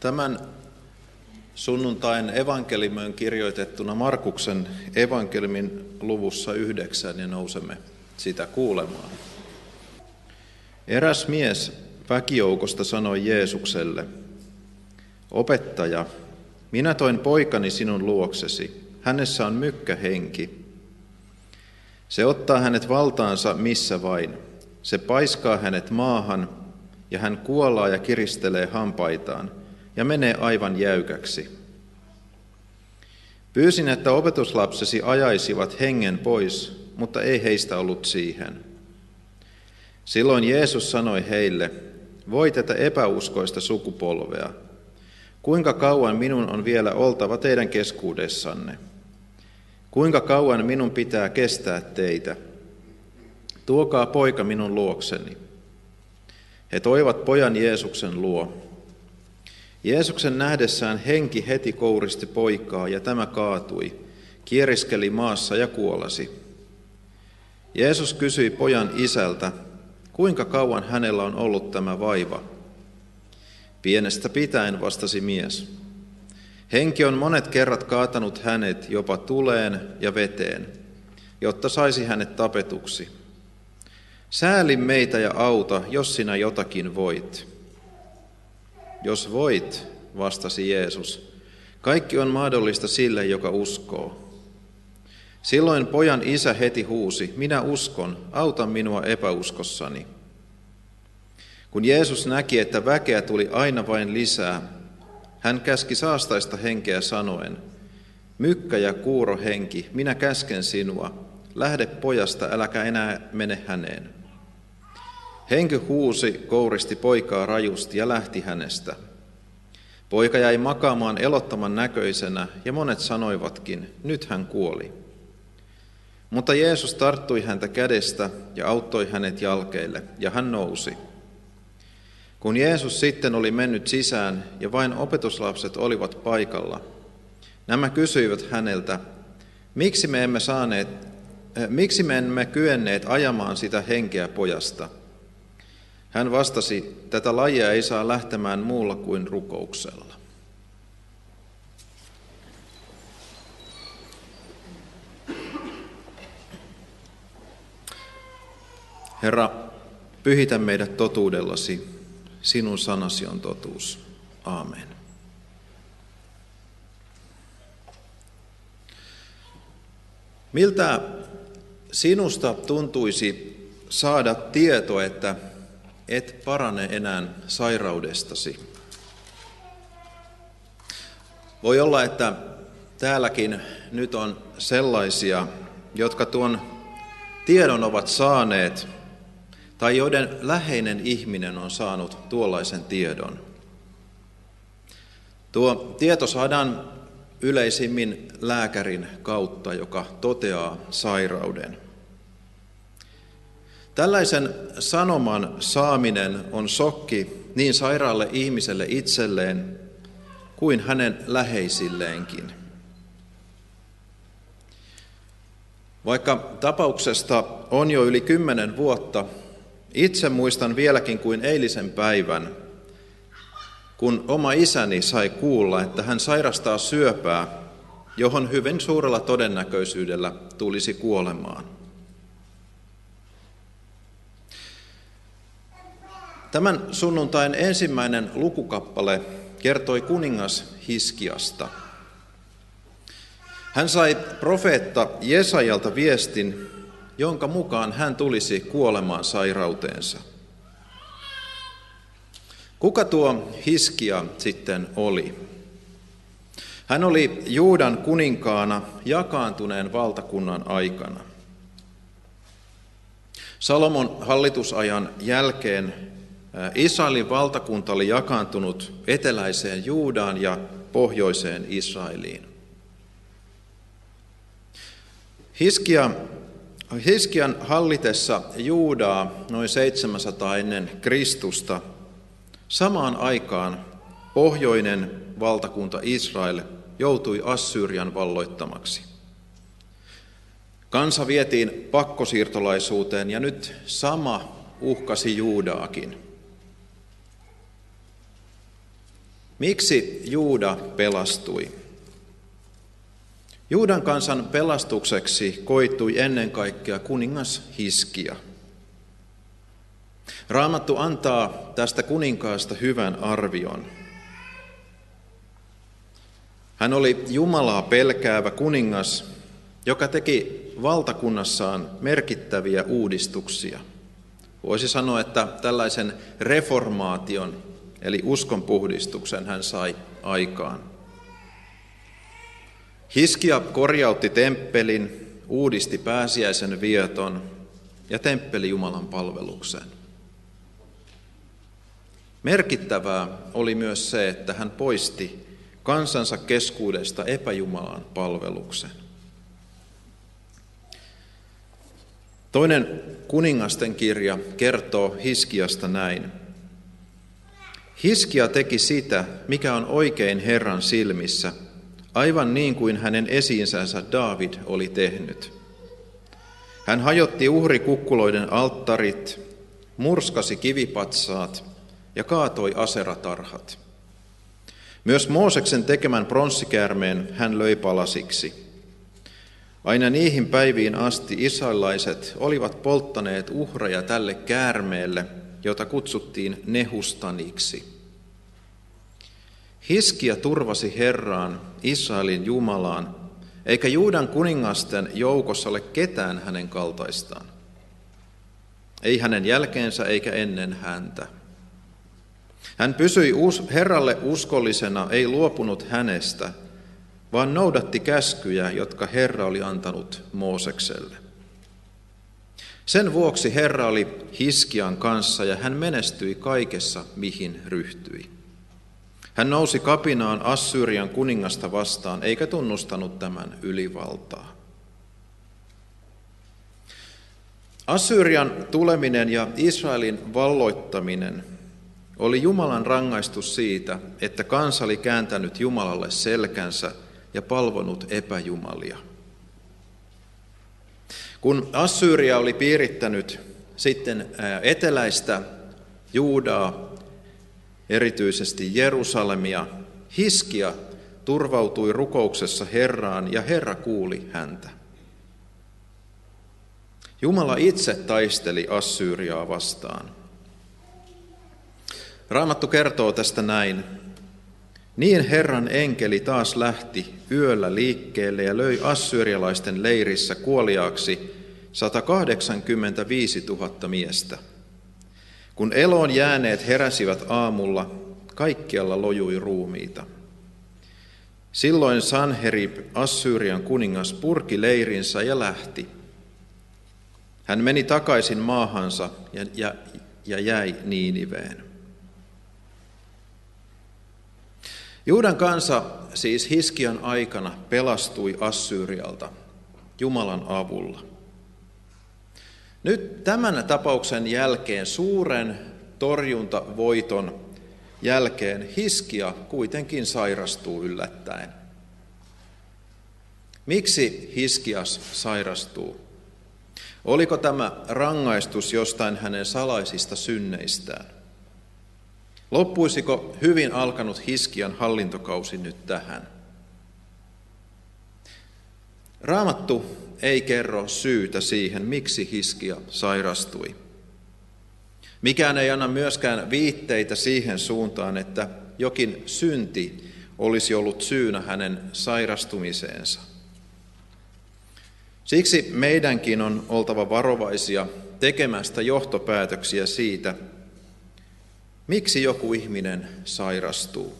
Tämän sunnuntain evankeliumien kirjoitettuna Markuksen evankeliumin luvussa yhdeksän ja nousemme sitä kuulemaan. Eräs mies väkijoukosta sanoi Jeesukselle, Opettaja, minä toin poikani sinun luoksesi, hänessä on mykkähenki. Se ottaa hänet valtaansa missä vain. Se paiskaa hänet maahan ja hän kuolaa ja kiristelee hampaitaan ja menee aivan jäykäksi. Pyysin, että opetuslapsesi ajaisivat hengen pois, mutta ei heistä ollut siihen. Silloin Jeesus sanoi heille, voi tätä epäuskoista sukupolvea, kuinka kauan minun on vielä oltava teidän keskuudessanne? Kuinka kauan minun pitää kestää teitä? Tuokaa poika minun luokseni. He toivat pojan Jeesuksen luo. Jeesuksen nähdessään henki heti kouristi poikaa ja tämä kaatui, kieriskeli maassa ja kuolasi. Jeesus kysyi pojan isältä, kuinka kauan hänellä on ollut tämä vaiva. Pienestä pitäen vastasi mies. Henki on monet kerrat kaatanut hänet jopa tuleen ja veteen, jotta saisi hänet tapetuksi. Sääli meitä ja auta, jos sinä jotakin voit. Jos voit, vastasi Jeesus, kaikki on mahdollista sille, joka uskoo. Silloin pojan isä heti huusi, minä uskon, auta minua epäuskossani. Kun Jeesus näki, että väkeä tuli aina vain lisää, hän käski saastaista henkeä sanoen, Mykkä ja kuuro henki, minä käsken sinua, lähde pojasta, äläkä enää mene häneen. Henki huusi, kouristi poikaa rajusti ja lähti hänestä. Poika jäi makaamaan elottoman näköisenä ja monet sanoivatkin, nyt hän kuoli. Mutta Jeesus tarttui häntä kädestä ja auttoi hänet jalkeille, ja hän nousi. Kun Jeesus sitten oli mennyt sisään ja vain opetuslapset olivat paikalla, nämä kysyivät häneltä, miksi me emme saaneet, äh, miksi me emme kyenneet ajamaan sitä henkeä pojasta? Hän vastasi, tätä lajia ei saa lähtemään muulla kuin rukouksella. Herra, pyhitä meidät totuudellasi. Sinun sanasi on totuus. Aamen. Miltä sinusta tuntuisi saada tieto, että et parane enää sairaudestasi? Voi olla, että täälläkin nyt on sellaisia, jotka tuon tiedon ovat saaneet tai joiden läheinen ihminen on saanut tuollaisen tiedon. Tuo tieto saadaan yleisimmin lääkärin kautta, joka toteaa sairauden. Tällaisen sanoman saaminen on sokki niin sairaalle ihmiselle itselleen kuin hänen läheisilleenkin. Vaikka tapauksesta on jo yli kymmenen vuotta, itse muistan vieläkin kuin eilisen päivän, kun oma isäni sai kuulla, että hän sairastaa syöpää, johon hyvin suurella todennäköisyydellä tulisi kuolemaan. Tämän sunnuntain ensimmäinen lukukappale kertoi kuningas Hiskiasta. Hän sai profeetta Jesajalta viestin, jonka mukaan hän tulisi kuolemaan sairauteensa. Kuka tuo Hiskia sitten oli? Hän oli Juudan kuninkaana jakaantuneen valtakunnan aikana. Salomon hallitusajan jälkeen Israelin valtakunta oli jakaantunut eteläiseen Juudaan ja pohjoiseen Israeliin. Hiskia Hiskian hallitessa Juudaa noin 700 ennen Kristusta samaan aikaan pohjoinen valtakunta Israel joutui Assyrian valloittamaksi. Kansa vietiin pakkosiirtolaisuuteen ja nyt sama uhkasi Juudaakin. Miksi Juuda pelastui? Juudan kansan pelastukseksi koitui ennen kaikkea kuningas Hiskia. Raamattu antaa tästä kuninkaasta hyvän arvion. Hän oli Jumalaa pelkäävä kuningas, joka teki valtakunnassaan merkittäviä uudistuksia. Voisi sanoa, että tällaisen reformaation, eli uskonpuhdistuksen hän sai aikaan. Hiskia korjautti temppelin, uudisti pääsiäisen vieton ja temppeli Jumalan palvelukseen. Merkittävää oli myös se, että hän poisti kansansa keskuudesta epäjumalan palveluksen. Toinen kuningasten kirja kertoo Hiskiasta näin. Hiskia teki sitä, mikä on oikein Herran silmissä, aivan niin kuin hänen esiinsänsä David oli tehnyt. Hän hajotti uhrikukkuloiden alttarit, murskasi kivipatsaat ja kaatoi aseratarhat. Myös Mooseksen tekemän pronssikäärmeen hän löi palasiksi. Aina niihin päiviin asti israelaiset olivat polttaneet uhreja tälle käärmeelle, jota kutsuttiin nehustaniksi. Hiskia turvasi Herraan, Israelin Jumalaan, eikä Juudan kuningasten joukossa ole ketään hänen kaltaistaan. Ei hänen jälkeensä eikä ennen häntä. Hän pysyi Herralle uskollisena, ei luopunut hänestä – vaan noudatti käskyjä, jotka Herra oli antanut Moosekselle. Sen vuoksi Herra oli Hiskian kanssa ja hän menestyi kaikessa, mihin ryhtyi. Hän nousi kapinaan Assyrian kuningasta vastaan, eikä tunnustanut tämän ylivaltaa. Assyrian tuleminen ja Israelin valloittaminen oli Jumalan rangaistus siitä, että kansa oli kääntänyt Jumalalle selkänsä – ja palvonut epäjumalia. Kun Assyria oli piirittänyt sitten eteläistä Juudaa, erityisesti Jerusalemia, Hiskia turvautui rukouksessa Herraan ja Herra kuuli häntä. Jumala itse taisteli Assyriaa vastaan. Raamattu kertoo tästä näin. Niin Herran enkeli taas lähti yöllä liikkeelle ja löi assyrialaisten leirissä kuoliaaksi 185 000 miestä. Kun eloon jääneet heräsivät aamulla, kaikkialla lojui ruumiita. Silloin Sanherib, Assyrian kuningas, purki leirinsä ja lähti. Hän meni takaisin maahansa ja, ja, ja jäi Niiniveen. Juudan kansa siis Hiskian aikana pelastui Assyrialta Jumalan avulla. Nyt tämän tapauksen jälkeen, suuren torjuntavoiton jälkeen, Hiskia kuitenkin sairastuu yllättäen. Miksi Hiskias sairastuu? Oliko tämä rangaistus jostain hänen salaisista synneistään? Loppuisiko hyvin alkanut Hiskian hallintokausi nyt tähän? Raamattu ei kerro syytä siihen, miksi Hiskia sairastui. Mikään ei anna myöskään viitteitä siihen suuntaan, että jokin synti olisi ollut syynä hänen sairastumiseensa. Siksi meidänkin on oltava varovaisia tekemästä johtopäätöksiä siitä, Miksi joku ihminen sairastuu?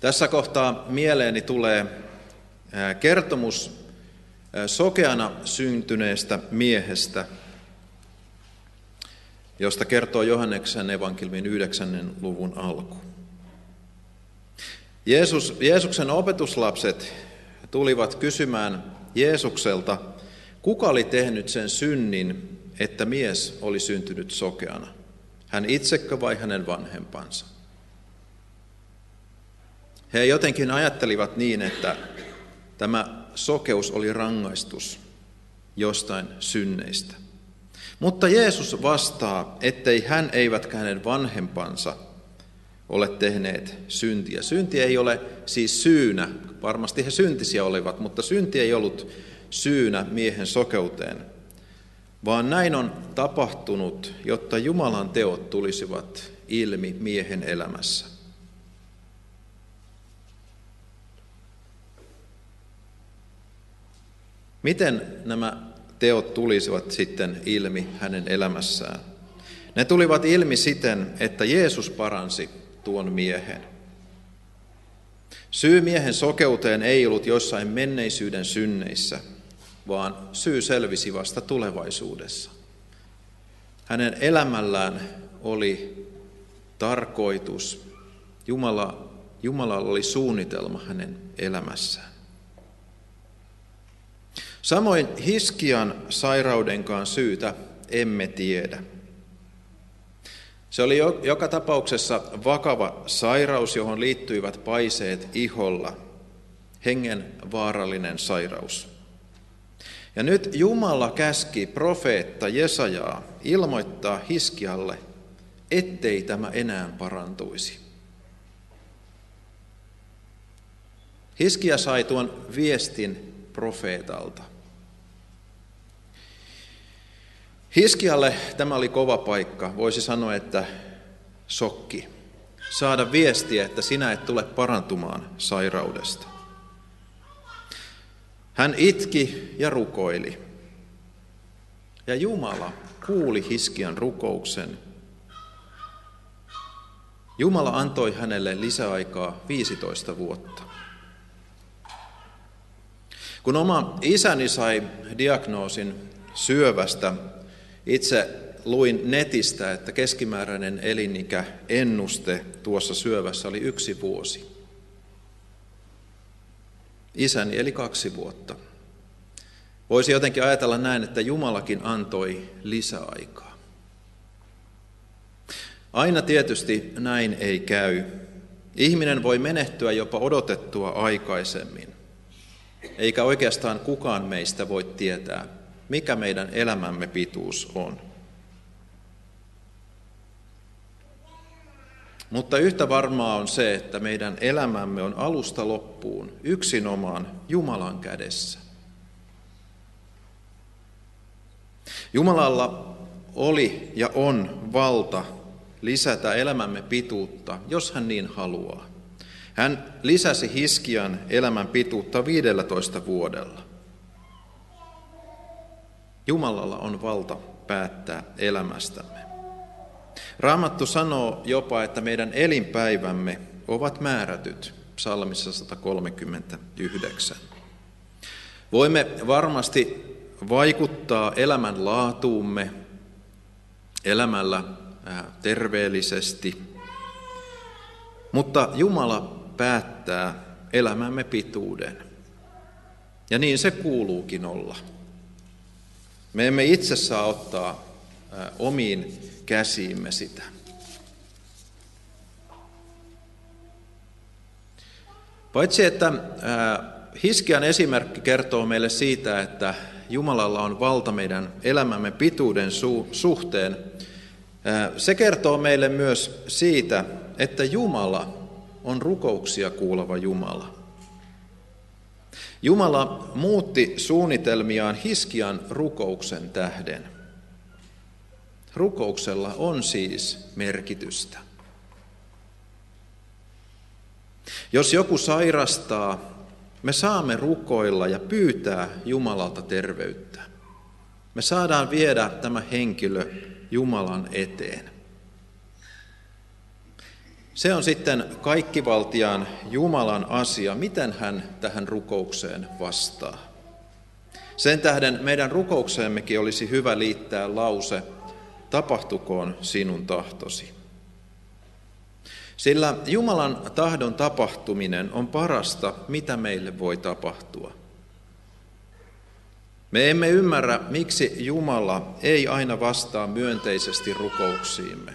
Tässä kohtaa mieleeni tulee kertomus sokeana syntyneestä miehestä, josta kertoo Johanneksen evankelmin 9. luvun alku. Jeesus, Jeesuksen opetuslapset tulivat kysymään Jeesukselta, kuka oli tehnyt sen synnin, että mies oli syntynyt sokeana. Hän itsekö vai hänen vanhempansa? He jotenkin ajattelivat niin, että tämä sokeus oli rangaistus jostain synneistä. Mutta Jeesus vastaa, ettei hän eivätkä hänen vanhempansa ole tehneet syntiä. Synti ei ole siis syynä, varmasti he syntisiä olivat, mutta synti ei ollut syynä miehen sokeuteen, vaan näin on tapahtunut, jotta Jumalan teot tulisivat ilmi miehen elämässä. Miten nämä teot tulisivat sitten ilmi hänen elämässään? Ne tulivat ilmi siten, että Jeesus paransi tuon miehen. Syy miehen sokeuteen ei ollut jossain menneisyyden synneissä, vaan syy selvisi vasta tulevaisuudessa. Hänen elämällään oli tarkoitus. Jumala, Jumalalla oli suunnitelma hänen elämässään. Samoin Hiskian sairaudenkaan syytä emme tiedä. Se oli joka tapauksessa vakava sairaus, johon liittyivät paiseet iholla, hengen vaarallinen sairaus. Ja nyt Jumala käski profeetta Jesajaa ilmoittaa Hiskialle, ettei tämä enää parantuisi. Hiskia sai tuon viestin profeetalta. Hiskialle tämä oli kova paikka, voisi sanoa, että sokki. Saada viestiä, että sinä et tule parantumaan sairaudesta. Hän itki ja rukoili. Ja Jumala kuuli Hiskian rukouksen. Jumala antoi hänelle lisäaikaa 15 vuotta. Kun oma isäni sai diagnoosin syövästä, itse luin netistä, että keskimääräinen elinikä ennuste tuossa syövässä oli yksi vuosi. Isäni eli kaksi vuotta. Voisi jotenkin ajatella näin, että Jumalakin antoi lisäaikaa. Aina tietysti näin ei käy. Ihminen voi menehtyä jopa odotettua aikaisemmin. Eikä oikeastaan kukaan meistä voi tietää, mikä meidän elämämme pituus on. Mutta yhtä varmaa on se, että meidän elämämme on alusta loppuun yksinomaan Jumalan kädessä. Jumalalla oli ja on valta lisätä elämämme pituutta, jos hän niin haluaa. Hän lisäsi Hiskian elämän pituutta 15 vuodella. Jumalalla on valta päättää elämästämme. Raamattu sanoo jopa, että meidän elinpäivämme ovat määrätyt, psalmissa 139. Voimme varmasti vaikuttaa elämän laatuumme elämällä terveellisesti, mutta Jumala päättää elämämme pituuden. Ja niin se kuuluukin olla. Me emme itse saa ottaa omiin käsiimme sitä. Paitsi että Hiskian esimerkki kertoo meille siitä, että Jumalalla on valta meidän elämämme pituuden suhteen, se kertoo meille myös siitä, että Jumala on rukouksia kuuleva Jumala. Jumala muutti suunnitelmiaan Hiskian rukouksen tähden. Rukouksella on siis merkitystä. Jos joku sairastaa, me saamme rukoilla ja pyytää Jumalalta terveyttä. Me saadaan viedä tämä henkilö Jumalan eteen. Se on sitten kaikkivaltiaan Jumalan asia, miten hän tähän rukoukseen vastaa. Sen tähden meidän rukoukseemmekin olisi hyvä liittää lause, tapahtukoon sinun tahtosi. Sillä Jumalan tahdon tapahtuminen on parasta, mitä meille voi tapahtua. Me emme ymmärrä, miksi Jumala ei aina vastaa myönteisesti rukouksiimme.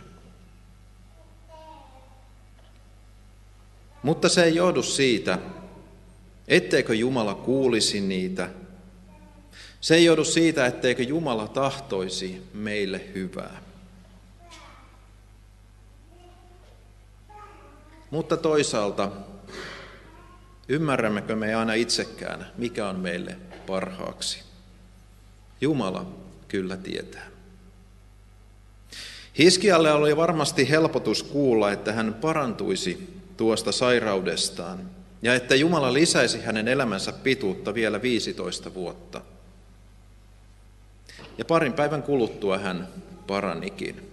Mutta se ei johdu siitä, etteikö Jumala kuulisi niitä. Se ei johdu siitä, etteikö Jumala tahtoisi meille hyvää. Mutta toisaalta ymmärrämmekö me aina itsekään, mikä on meille parhaaksi? Jumala kyllä tietää. Hiskialle oli varmasti helpotus kuulla, että hän parantuisi tuosta sairaudestaan ja että Jumala lisäisi hänen elämänsä pituutta vielä 15 vuotta. Ja parin päivän kuluttua hän paranikin.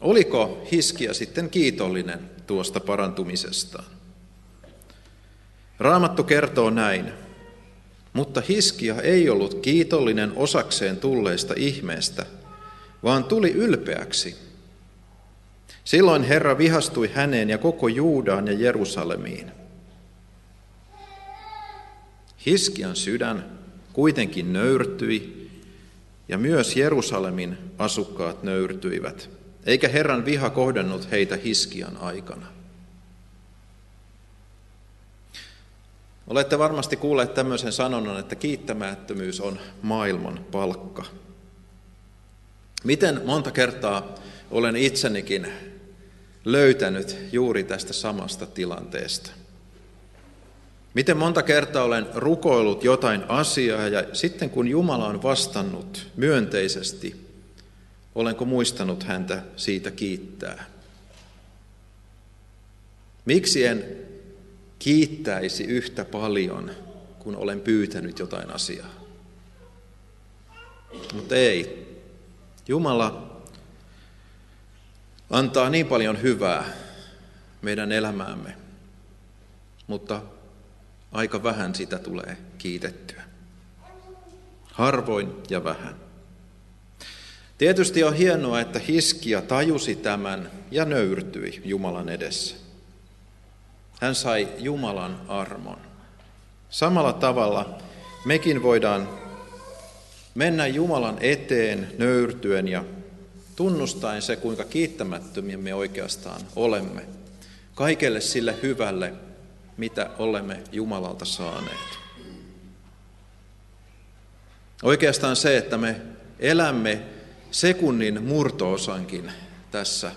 Oliko Hiskia sitten kiitollinen tuosta parantumisestaan? Raamattu kertoo näin. Mutta Hiskia ei ollut kiitollinen osakseen tulleesta ihmeestä, vaan tuli ylpeäksi. Silloin Herra vihastui häneen ja koko Juudaan ja Jerusalemiin. Hiskian sydän kuitenkin nöyrtyi ja myös Jerusalemin asukkaat nöyrtyivät, eikä Herran viha kohdannut heitä Hiskian aikana. Olette varmasti kuulleet tämmöisen sanonnan, että kiittämättömyys on maailman palkka. Miten monta kertaa olen itsenikin löytänyt juuri tästä samasta tilanteesta. Miten monta kertaa olen rukoillut jotain asiaa ja sitten kun Jumala on vastannut myönteisesti, olenko muistanut häntä siitä kiittää? Miksi en kiittäisi yhtä paljon, kun olen pyytänyt jotain asiaa? Mutta ei. Jumala antaa niin paljon hyvää meidän elämäämme, mutta aika vähän sitä tulee kiitettyä. Harvoin ja vähän. Tietysti on hienoa, että Hiskia tajusi tämän ja nöyrtyi Jumalan edessä. Hän sai Jumalan armon. Samalla tavalla mekin voidaan mennä Jumalan eteen nöyrtyen ja tunnustaen se, kuinka kiittämättömiä me oikeastaan olemme kaikelle sille hyvälle, mitä olemme Jumalalta saaneet. Oikeastaan se, että me elämme sekunnin murtoosankin tässä,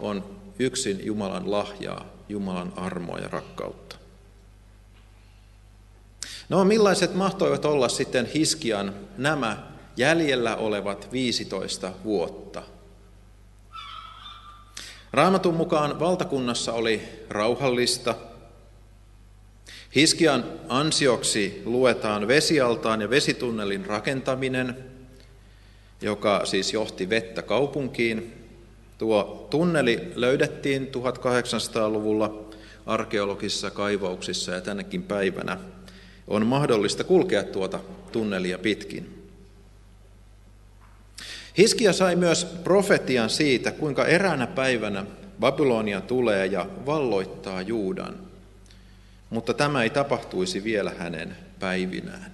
on yksin Jumalan lahjaa, Jumalan armoa ja rakkautta. No millaiset mahtoivat olla sitten Hiskian nämä jäljellä olevat 15 vuotta. Raamatun mukaan valtakunnassa oli rauhallista. Hiskian ansioksi luetaan vesialtaan ja vesitunnelin rakentaminen, joka siis johti vettä kaupunkiin. Tuo tunneli löydettiin 1800-luvulla arkeologisissa kaivauksissa ja tännekin päivänä on mahdollista kulkea tuota tunnelia pitkin. Hiskia sai myös profetian siitä, kuinka eräänä päivänä Babylonia tulee ja valloittaa Juudan, mutta tämä ei tapahtuisi vielä hänen päivinään.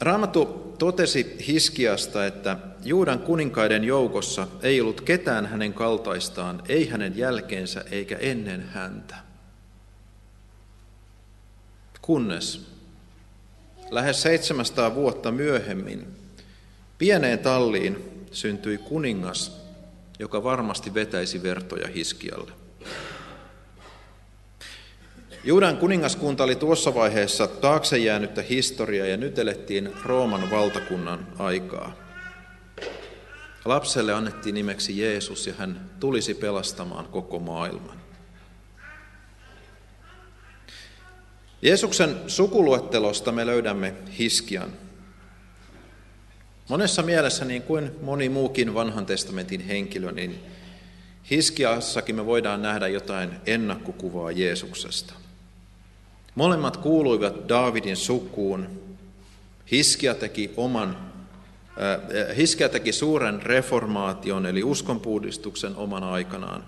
Raamattu totesi Hiskiasta, että Juudan kuninkaiden joukossa ei ollut ketään hänen kaltaistaan, ei hänen jälkeensä eikä ennen häntä. Kunnes lähes 700 vuotta myöhemmin pieneen talliin syntyi kuningas, joka varmasti vetäisi vertoja Hiskialle. Juudan kuningaskunta oli tuossa vaiheessa taakse jäänyttä historiaa ja nyt elettiin Rooman valtakunnan aikaa. Lapselle annettiin nimeksi Jeesus ja hän tulisi pelastamaan koko maailman. Jeesuksen sukuluettelosta me löydämme Hiskian. Monessa mielessä, niin kuin moni muukin vanhan testamentin henkilö, niin Hiskiassakin me voidaan nähdä jotain ennakkokuvaa Jeesuksesta. Molemmat kuuluivat Daavidin sukuun. Hiskia teki oman äh, Hiskia teki suuren reformaation, eli uskonpuhdistuksen oman aikanaan.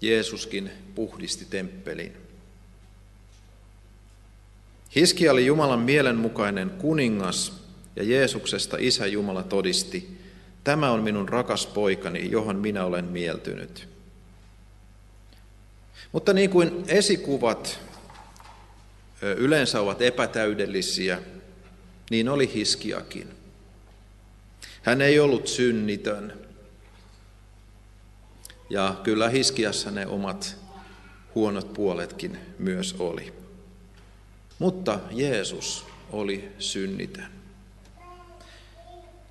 Jeesuskin puhdisti temppelin. Hiskia oli Jumalan mielenmukainen kuningas ja Jeesuksesta Isä Jumala todisti, tämä on minun rakas poikani, johon minä olen mieltynyt. Mutta niin kuin esikuvat yleensä ovat epätäydellisiä, niin oli Hiskiakin. Hän ei ollut synnitön. Ja kyllä Hiskiassa ne omat huonot puoletkin myös oli. Mutta Jeesus oli synnitön.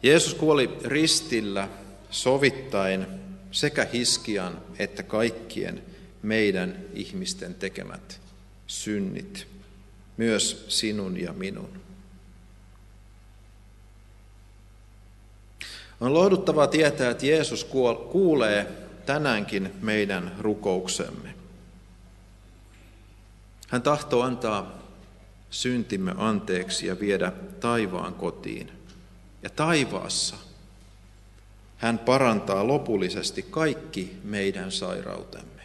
Jeesus kuoli ristillä sovittain sekä Hiskian että kaikkien meidän ihmisten tekemät synnit, myös sinun ja minun. On lohduttavaa tietää, että Jeesus kuulee tänäänkin meidän rukouksemme. Hän tahtoo antaa syntimme anteeksi ja viedä taivaan kotiin. Ja taivaassa hän parantaa lopullisesti kaikki meidän sairautemme.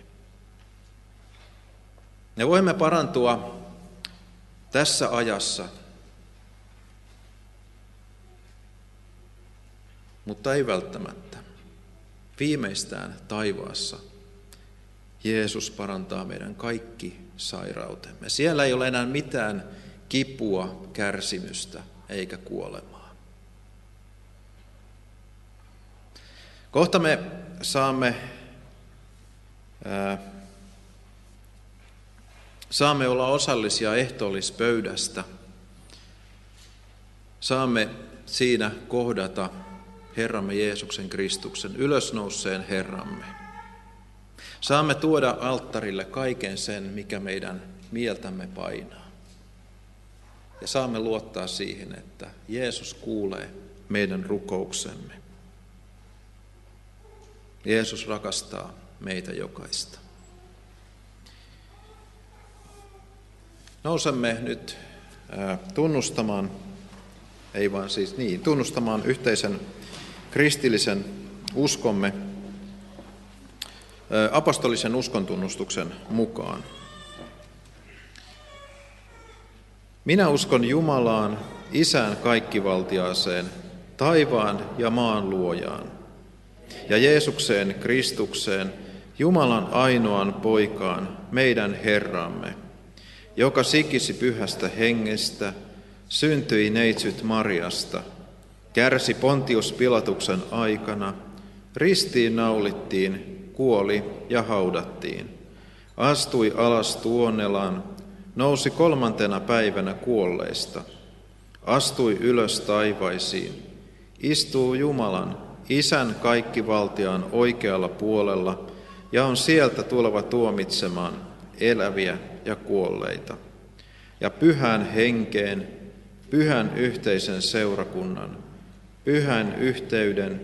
Me voimme parantua tässä ajassa, mutta ei välttämättä. Viimeistään taivaassa Jeesus parantaa meidän kaikki sairautemme. Siellä ei ole enää mitään kipua, kärsimystä eikä kuolemaa. Kohta me saamme, ää, saamme olla osallisia ehtoollispöydästä. Saamme siinä kohdata Herramme Jeesuksen Kristuksen, ylösnouseen Herramme. Saamme tuoda alttarille kaiken sen, mikä meidän mieltämme painaa. Ja saamme luottaa siihen, että Jeesus kuulee meidän rukouksemme. Jeesus rakastaa meitä jokaista. Nousemme nyt tunnustamaan, ei vaan siis niin, tunnustamaan yhteisen kristillisen uskomme apostolisen uskontunnustuksen mukaan. Minä uskon Jumalaan, Isään kaikkivaltiaaseen, taivaan ja maan luojaan, ja Jeesukseen Kristukseen, Jumalan ainoan poikaan, meidän Herramme, joka sikisi pyhästä hengestä, syntyi neitsyt Mariasta, kärsi Pontius Pilatuksen aikana, ristiin naulittiin, kuoli ja haudattiin. Astui alas tuonelaan, nousi kolmantena päivänä kuolleista. Astui ylös taivaisiin, istuu Jumalan, Isän kaikkivaltiaan oikealla puolella ja on sieltä tuleva tuomitsemaan eläviä ja kuolleita. Ja pyhän henkeen, pyhän yhteisen seurakunnan, pyhän yhteyden,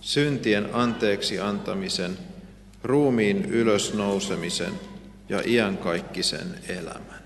syntien anteeksi antamisen – ruumiin ylösnousemisen ja iankaikkisen elämän.